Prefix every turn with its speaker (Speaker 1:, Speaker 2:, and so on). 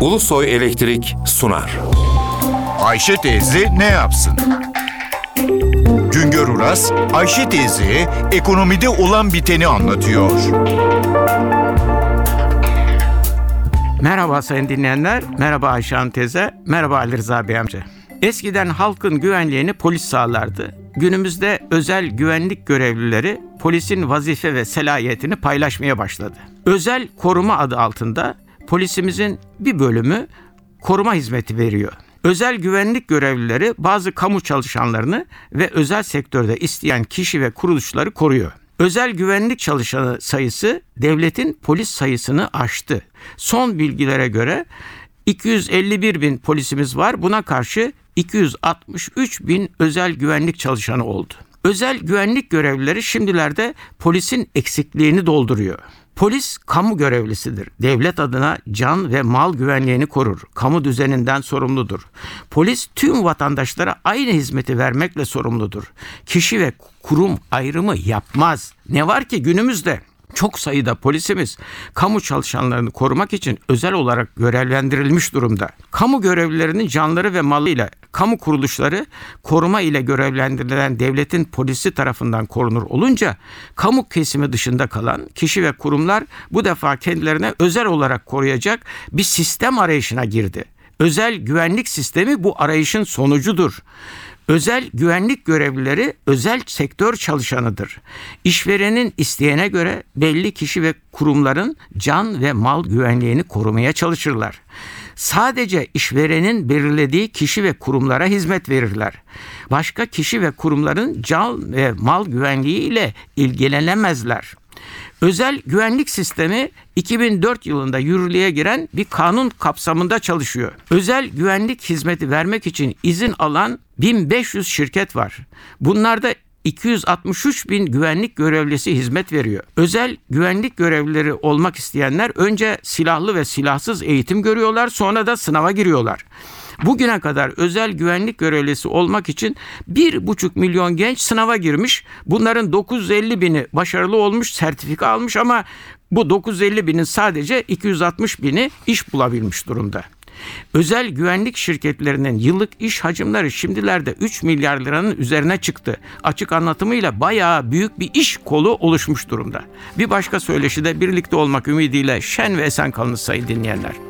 Speaker 1: Ulusoy Elektrik sunar.
Speaker 2: Ayşe teyze ne yapsın? Güngör Uras, Ayşe teyze ekonomide olan biteni anlatıyor.
Speaker 3: Merhaba sayın dinleyenler, merhaba Ayşe Hanım teyze, merhaba Ali Rıza Bey amca. Eskiden halkın güvenliğini polis sağlardı. Günümüzde özel güvenlik görevlileri polisin vazife ve selahiyetini paylaşmaya başladı. Özel koruma adı altında polisimizin bir bölümü koruma hizmeti veriyor. Özel güvenlik görevlileri bazı kamu çalışanlarını ve özel sektörde isteyen kişi ve kuruluşları koruyor. Özel güvenlik çalışanı sayısı devletin polis sayısını aştı. Son bilgilere göre 251 bin polisimiz var. Buna karşı 263 bin özel güvenlik çalışanı oldu. Özel güvenlik görevlileri şimdilerde polisin eksikliğini dolduruyor. Polis kamu görevlisidir. Devlet adına can ve mal güvenliğini korur. Kamu düzeninden sorumludur. Polis tüm vatandaşlara aynı hizmeti vermekle sorumludur. Kişi ve kurum ayrımı yapmaz. Ne var ki günümüzde çok sayıda polisimiz kamu çalışanlarını korumak için özel olarak görevlendirilmiş durumda. Kamu görevlilerinin canları ve malıyla kamu kuruluşları koruma ile görevlendirilen devletin polisi tarafından korunur olunca kamu kesimi dışında kalan kişi ve kurumlar bu defa kendilerine özel olarak koruyacak bir sistem arayışına girdi. Özel güvenlik sistemi bu arayışın sonucudur. Özel güvenlik görevlileri özel sektör çalışanıdır. İşverenin isteyene göre belli kişi ve kurumların can ve mal güvenliğini korumaya çalışırlar. Sadece işverenin belirlediği kişi ve kurumlara hizmet verirler. Başka kişi ve kurumların can ve mal güvenliği ile ilgilenemezler. Özel güvenlik sistemi 2004 yılında yürürlüğe giren bir kanun kapsamında çalışıyor. Özel güvenlik hizmeti vermek için izin alan 1500 şirket var. Bunlarda 263 bin güvenlik görevlisi hizmet veriyor. Özel güvenlik görevlileri olmak isteyenler önce silahlı ve silahsız eğitim görüyorlar sonra da sınava giriyorlar. Bugüne kadar özel güvenlik görevlisi olmak için bir buçuk milyon genç sınava girmiş. Bunların 950 bini başarılı olmuş, sertifika almış ama bu 950 binin sadece 260 bini iş bulabilmiş durumda. Özel güvenlik şirketlerinin yıllık iş hacimleri şimdilerde 3 milyar liranın üzerine çıktı. Açık anlatımıyla bayağı büyük bir iş kolu oluşmuş durumda. Bir başka söyleşide birlikte olmak ümidiyle şen ve esen kalınız sayın dinleyenler.